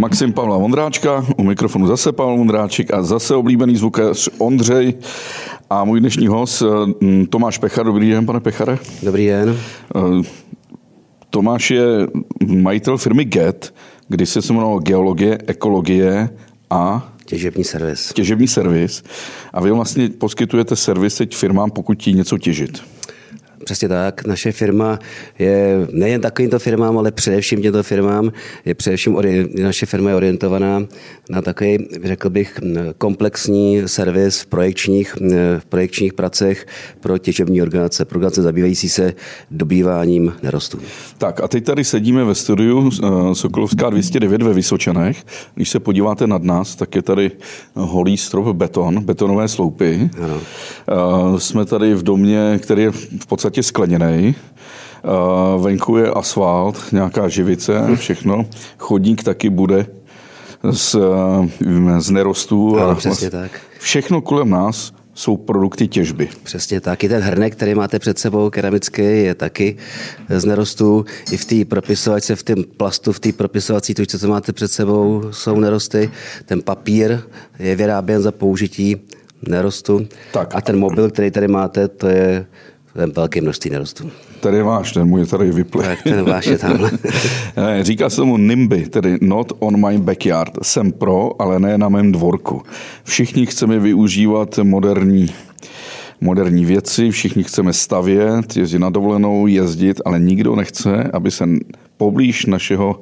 Maxim Pavla Vondráčka, u mikrofonu zase Pavel Vondráček a zase oblíbený zvukař Ondřej a můj dnešní host mm, Tomáš Pechar. Dobrý den, pane Pechare. Dobrý den. Eh, Tomáš je majitel firmy GET, kdy se jmenoval Geologie, Ekologie a Těžební servis. Těžební servis. A vy vlastně poskytujete servis teď firmám, pokud ti něco těžit. Přesně tak. Naše firma je nejen takovýmto firmám, ale především těmto firmám. Je především naše firma je orientovaná na takový, řekl bych, komplexní servis v projekčních, v projekčních pracech pro těžební organizace, pro organizace zabývající se dobýváním nerostů. Tak a teď tady sedíme ve studiu eh, Sokolovská 209 ve Vysočanech. Když se podíváte nad nás, tak je tady holý strop beton, betonové sloupy. Ano. Eh, jsme tady v domě, který je v podstatě podstatě skleněný. Venku je asfalt, nějaká živice, všechno. Chodník taky bude z, z nerostů. Ano, přesně tak. Všechno kolem nás jsou produkty těžby. Přesně tak. I ten hrnek, který máte před sebou, keramický, je taky z nerostů. I v té propisovačce, v tom plastu, v té propisovací tučce, co máte před sebou, jsou nerosty. Ten papír je vyráběn za použití nerostu. Tak. A ten mobil, který tady máte, to je velké množství nerostů. Tady je váš, ten můj tady vyplý. Tak ten váš je tam. Říká se tomu NIMBY, tedy Not on my backyard. Jsem pro, ale ne na mém dvorku. Všichni chceme využívat moderní moderní věci, všichni chceme stavět, jezdit na dovolenou, jezdit, ale nikdo nechce, aby se poblíž našeho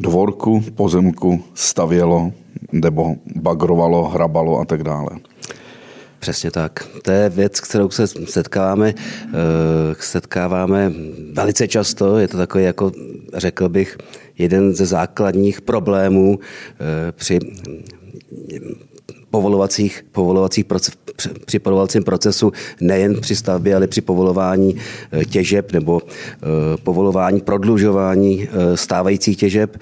dvorku, pozemku stavělo nebo bagrovalo, hrabalo a tak dále. Přesně tak. To je věc, kterou se setkáváme, eh, setkáváme velice často. Je to takový, jako řekl bych, jeden ze základních problémů eh, při povolovacích, povolovacích proces, při povolovacím procesu nejen při stavbě, ale při povolování eh, těžeb nebo povolování, prodlužování stávajících těžeb.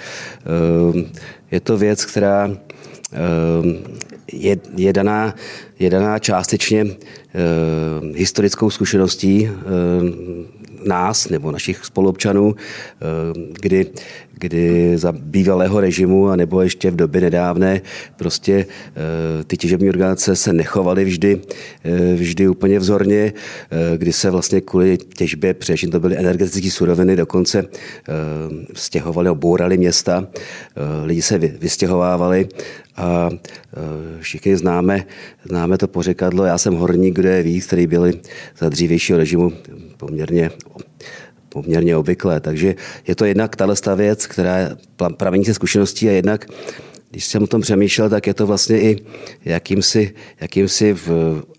Je to věc, která je, je, daná, je daná částečně e, historickou zkušeností e, nás nebo našich spolupčanů, e, kdy kdy za bývalého režimu a nebo ještě v době nedávné prostě eh, ty těžební organizace se nechovaly vždy, eh, vždy úplně vzorně, eh, kdy se vlastně kvůli těžbě, především to byly energetické suroviny, dokonce stěhovali, obourali města, lidi se vystěhovávali a všichni známe, známe to pořekadlo, já jsem horník, kdo je víc, který byli za dřívějšího režimu poměrně poměrně obvyklé. Takže je to jednak tato věc, která pramení se zkušeností a jednak když jsem o tom přemýšlel, tak je to vlastně i jakýmsi, jakýmsi v,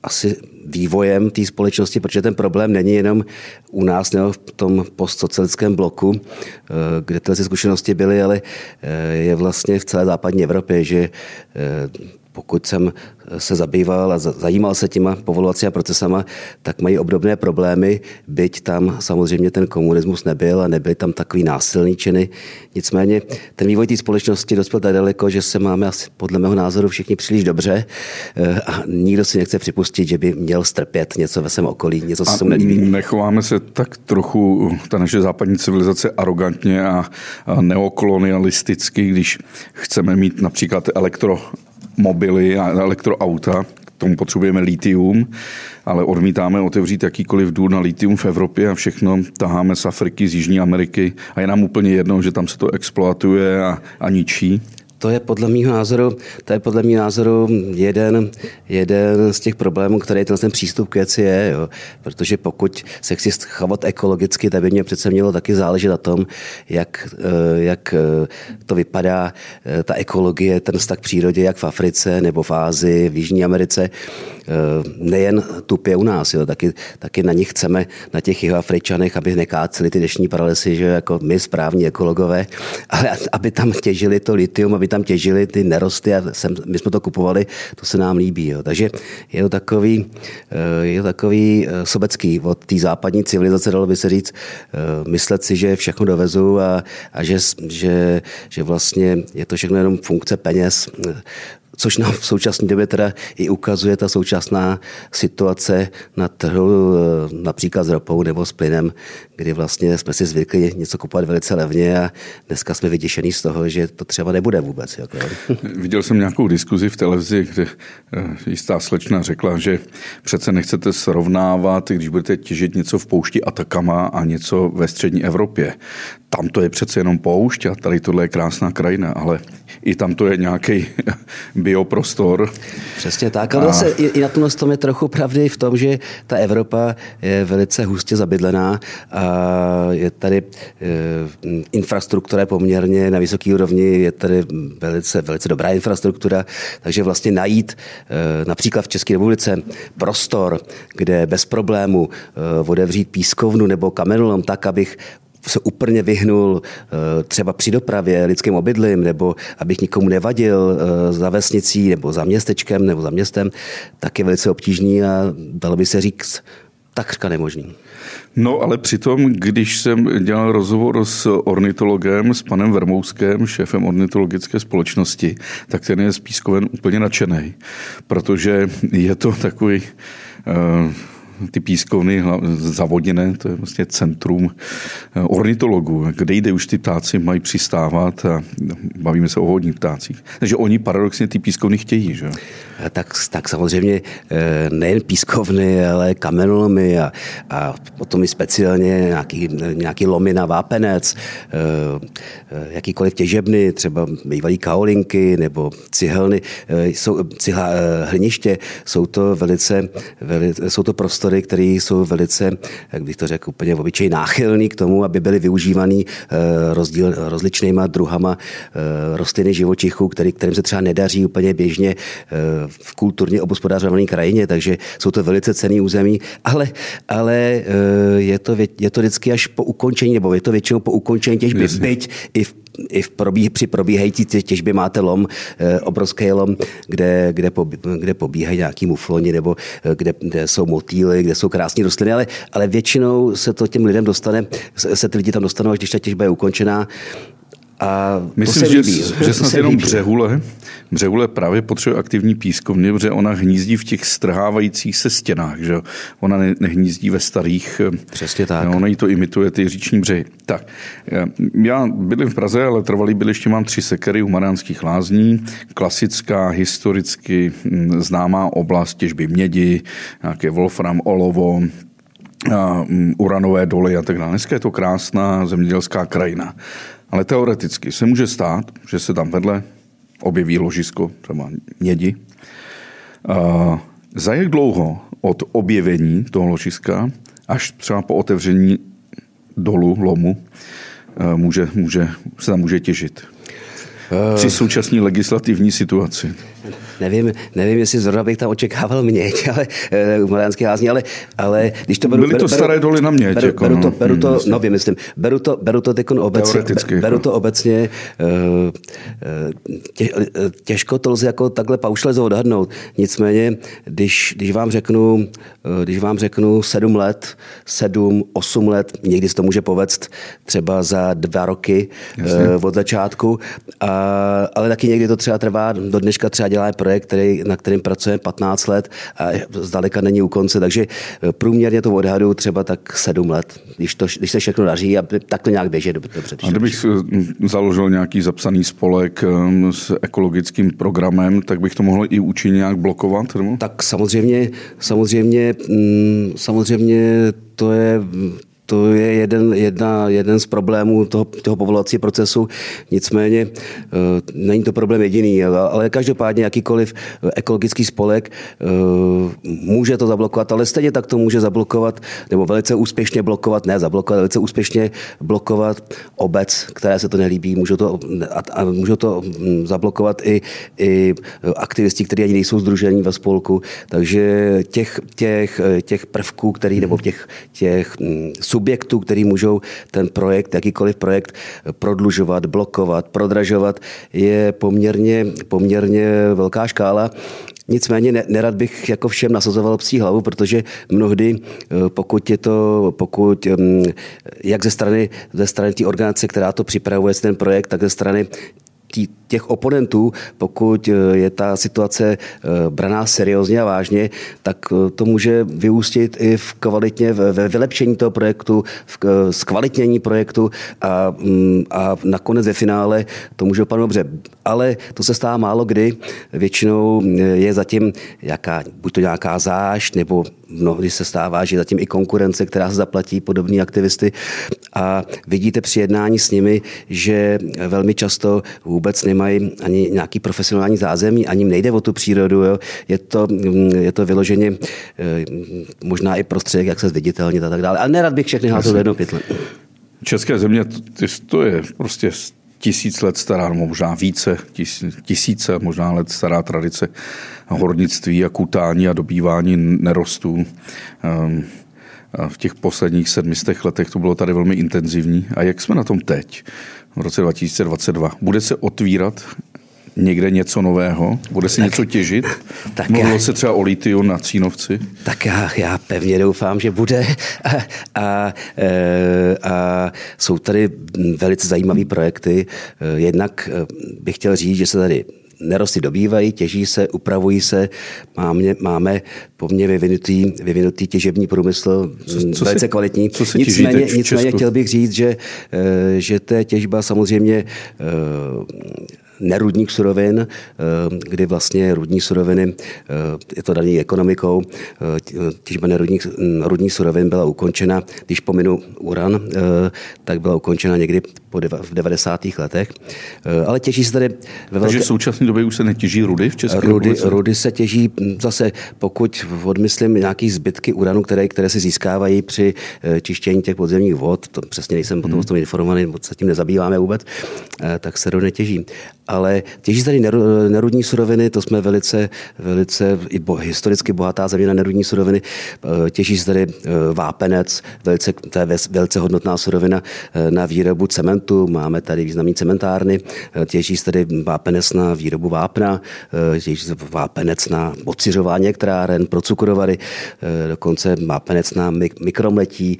asi vývojem té společnosti, protože ten problém není jenom u nás nebo v tom postsocialistickém bloku, eh, kde tyhle zkušenosti byly, ale eh, je vlastně v celé západní Evropě, že eh, pokud jsem se zabýval a zajímal se těma povolovacíma procesama, tak mají obdobné problémy, byť tam samozřejmě ten komunismus nebyl a nebyly tam takový násilný činy. Nicméně ten vývoj té společnosti dospěl tak daleko, že se máme asi podle mého názoru všichni příliš dobře eh, a nikdo si nechce připustit, že by měl strpět něco ve svém okolí, něco, co se mu nelíbí. Nechováme se tak trochu, ta naše západní civilizace, arrogantně a neokolonialisticky, když chceme mít například elektro mobily a elektroauta, k tomu potřebujeme litium, ale odmítáme otevřít jakýkoliv důl na litium v Evropě a všechno taháme z Afriky, z Jižní Ameriky. A je nám úplně jedno, že tam se to exploatuje a, a ničí to je podle mého názoru, to je podle mého názoru jeden, jeden z těch problémů, který ten, ten přístup k věci je. Jo. Protože pokud se chci chovat ekologicky, tak by mě přece mělo taky záležet na tom, jak, eh, jak eh, to vypadá, eh, ta ekologie, ten vztah k přírodě, jak v Africe nebo v Ázii, v Jižní Americe. Nejen tupě u nás, jo, taky, taky na nich chceme, na těch jeho Afričanech, aby nekáceli ty dešní paralesy, že jako my správní ekologové, ale aby tam těžili to litium, aby tam tam těžili ty nerosty a sem, my jsme to kupovali, to se nám líbí. Jo. Takže je to takový, eh, je to takový eh, sobecký od té západní civilizace, dalo by se říct, eh, myslet si, že všechno dovezu a, a že, že, že vlastně je to všechno jenom funkce peněz což nám v současné době teda i ukazuje ta současná situace na trhu například s ropou nebo s plynem, kdy vlastně jsme si zvykli něco kupovat velice levně a dneska jsme vyděšení z toho, že to třeba nebude vůbec. Jako. Viděl jsem nějakou diskuzi v televizi, kde jistá slečna řekla, že přece nechcete srovnávat, když budete těžit něco v poušti Atakama a něco ve střední Evropě. Tam to je přece jenom poušť a tady tohle je krásná krajina, ale i tam to je nějaký bioprostor. Přesně tak, ale a... zase i, i na tomhle tom je trochu pravdy v tom, že ta Evropa je velice hustě zabydlená a je tady e, infrastruktura je poměrně na vysoké úrovni, je tady velice, velice dobrá infrastruktura, takže vlastně najít e, například v České republice prostor, kde bez problému e, otevřít pískovnu nebo kamenolom tak, abych se úplně vyhnul eh, třeba při dopravě lidským obydlím, nebo abych nikomu nevadil eh, za vesnicí, nebo za městečkem, nebo za městem, tak je velice obtížný a dalo by se říct takřka nemožný. No ale přitom, když jsem dělal rozhovor s ornitologem, s panem Vermouskem, šéfem ornitologické společnosti, tak ten je z Pískoven úplně nadšený, protože je to takový uh, ty pískovny zavodněné, to je vlastně centrum eh, ornitologů, kde jde už ty ptáci mají přistávat a bavíme se o hodních ptácích. Takže oni paradoxně ty pískovny chtějí, že? Tak, tak samozřejmě eh, nejen pískovny, ale kamenolomy a, a potom i speciálně nějaký, nějaký lomy na vápenec, eh, jakýkoliv těžebny, třeba bývalý kaolinky nebo cihelny, jsou, cihla, hliniště, jsou to velice, velice jsou to prostory, prostory, které jsou velice, jak bych to řekl, úplně obyčej náchylný k tomu, aby byly využívaný eh, rozdíl, rozličnýma druhama eh, rostliny živočichů, který, kterým se třeba nedaří úplně běžně eh, v kulturně obospodářované krajině, takže jsou to velice cený území, ale, ale je, to, je to vždycky až po ukončení, nebo je to většinou po ukončení těžby, byť i v i v probíh, při probíhající těžbě máte lom, eh, obrovský lom, kde, kde, po, kde pobíhají nějaký mufloni nebo eh, kde, kde jsou motýly, kde jsou krásné rostliny, ale, ale většinou se to těm lidem dostane, se ty lidi tam dostanou, až když ta těžba je ukončená. A Myslím, to se líbí. že, že snad jenom líbí. břehule, břehule právě potřebuje aktivní pískovny, protože ona hnízdí v těch strhávajících se stěnách, že ona ne, nehnízdí ve starých. Eh, Přesně tak. Ona jí to imituje, ty říční břehy. Tak, eh, já bydlím v Praze, ale trvalý byliště mám tři sekery u Mariánských lázní. Klasická, historicky hm, známá oblast těžby mědi, nějaké wolfram, olovo, hm, uranové doly a tak dále. Dneska je to krásná zemědělská krajina. Ale teoreticky se může stát, že se tam vedle objeví ložisko třeba mědi. Za jak dlouho od objevení toho ložiska až třeba po otevření dolu, lomu, může, může, se tam může těžit? Při současné legislativní situaci nevím, nevím, jestli zrovna bych tam očekával měď, ale eh, u Mariánské lázní, ale, ale když to beru... Byly to beru, staré doly na měď. Beru, jako, beru, to, no. beru to, hmm, no myslím, beru to, beru to teď obecně, beru jako. to obecně, eh, eh, tě, těžko to lze jako takhle paušalizovat odhadnout. Nicméně, když, když vám řeknu, když vám řeknu sedm let, sedm, osm let, někdy se to může povést třeba za dva roky Jasně. od začátku, a, ale taky někdy to třeba trvá, do dneška třeba dělá projekt, který, na kterým pracujeme 15 let a zdaleka není u konce, takže eh, průměrně to odhadu třeba tak 7 let, když, to, když se všechno daří a tak to nějak běží dobře. A kdybych založil nějaký zapsaný spolek ehm, s ekologickým programem, tak bych to mohl i účinně nějak blokovat? Nebo? Tak samozřejmě, samozřejmě, mm, samozřejmě to je to je jeden, jedna, jeden z problémů toho, toho povolovacího procesu. Nicméně e, není to problém jediný, ale každopádně jakýkoliv ekologický spolek e, může to zablokovat, ale stejně tak to může zablokovat, nebo velice úspěšně blokovat, ne zablokovat, velice úspěšně blokovat obec, které se to nelíbí. Můžou to, a, a můžou to hm, zablokovat i, i aktivisti, kteří ani nejsou združení ve spolku. Takže těch, těch, těch prvků, který, nebo těch, těch hm, subjektů, který můžou ten projekt, jakýkoliv projekt prodlužovat, blokovat, prodražovat, je poměrně, poměrně velká škála. Nicméně nerad bych jako všem nasazoval psí hlavu, protože mnohdy, eh, pokud je to, pokud jak ze strany, ze strany té organizace, která to připravuje, ten projekt, tak ze strany těch oponentů, pokud je ta situace braná seriózně a vážně, tak to může vyústit i v kvalitně, ve vylepšení toho projektu, v zkvalitnění projektu a, mm, a nakonec ve finále to může dopadnout dobře. Ale to se stává málo kdy. Většinou je zatím jaká, buď to nějaká zášť, nebo mnohdy se stává, že zatím i konkurence, která se zaplatí podobní aktivisty a vidíte při jednání s nimi, že velmi často vůbec nemají ani nějaký profesionální zázemí, ani nejde o tu přírodu. Jo. Je, to, je to vyloženě eh, možná i prostředek, jak se zviditelnit a tak dále. Ale nerad bych všechny házel do jednoho pytle. České země, to je prostě tisíc let stará, nebo možná více, tisíce možná let stará tradice hornictví a kutání a dobývání nerostů. Ehm, v těch posledních sedmistech letech to bylo tady velmi intenzivní. A jak jsme na tom teď, v roce 2022? Bude se otvírat někde něco nového? Bude se tak, něco těžit? Tak Mluvilo já, se třeba o litiu na Cínovci? Tak já, já pevně doufám, že bude. A, a, e, a jsou tady velice zajímavé projekty. E, jednak e, bych chtěl říct, že se tady nerosty dobývají, těží se, upravují se. Máme, máme poměrně vyvinutý, vyvinutý těžební průmysl, co, co velice si, kvalitní. Co se nicméně, nicméně chtěl bych říct, že, že ta těžba samozřejmě nerudních surovin, eh, kdy vlastně rudní suroviny, eh, je to daný ekonomikou, eh, těžba nerudních rudních surovin byla ukončena, když pominu uran, tak byla ukončena někdy v 90. letech. Ale těží se tady ve velké... Takže v současné době už se netěží rudy v České rudy, republice? Rudy se těží hm, zase, pokud odmyslím nějaký zbytky uranu, které, které se získávají při čištění těch podzemních vod, to přesně nejsem potom hmm. o tom informovaný, se tím nezabýváme vůbec, tak se rudy netěží ale těží tady nerudní suroviny, to jsme velice, velice i bo, historicky bohatá země na nerudní suroviny. Eh, těží se tady eh, vápenec, velice, to je velice hodnotná surovina eh, na výrobu cementu. Máme tady významné cementárny, těží se tady vápenec na výrobu vápna, těží vápenec na ociřování elektráren, pro cukrovary, dokonce vápenec na mikromletí,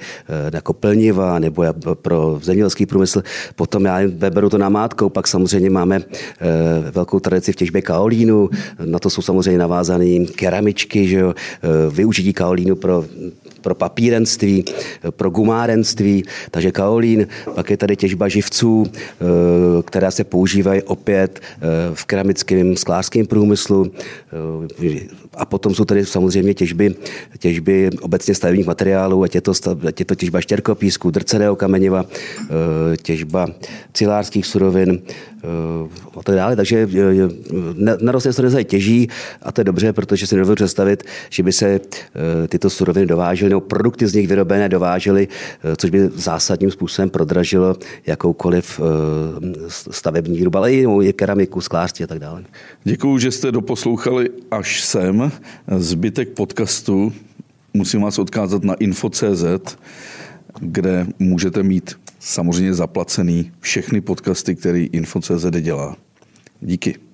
na kopelniva nebo pro zemědělský průmysl. Potom já beru to namátkou, pak samozřejmě máme velkou tradici v těžbě kaolínu, na to jsou samozřejmě navázané keramičky, že jo, eh, využití kaolínu pro pro papírenství, pro gumárenství, takže kaolín, pak je tady těžba živců, eh, která se používají opět v keramickém sklářském průmyslu. A potom jsou tady samozřejmě těžby, těžby obecně stavebních materiálů, ať je to, ať je to těžba štěrkopísku, drceného kameniva, těžba cilářských surovin, a tak dále. Takže nerostné suroviny těží a to je dobře, protože si nedovedu představit, že by se eh, tyto suroviny dovážely nebo produkty z nich vyrobené dovážely, eh, což by zásadním způsobem prodražilo jakoukoliv eh, stavební výrobu, ale i keramiku, sklářství a tak dále. Děkuji, že jste doposlouchali až sem. Zbytek podcastu musím vás odkázat na info.cz, kde můžete mít samozřejmě zaplacený všechny podcasty, který Info.cz dělá. Díky.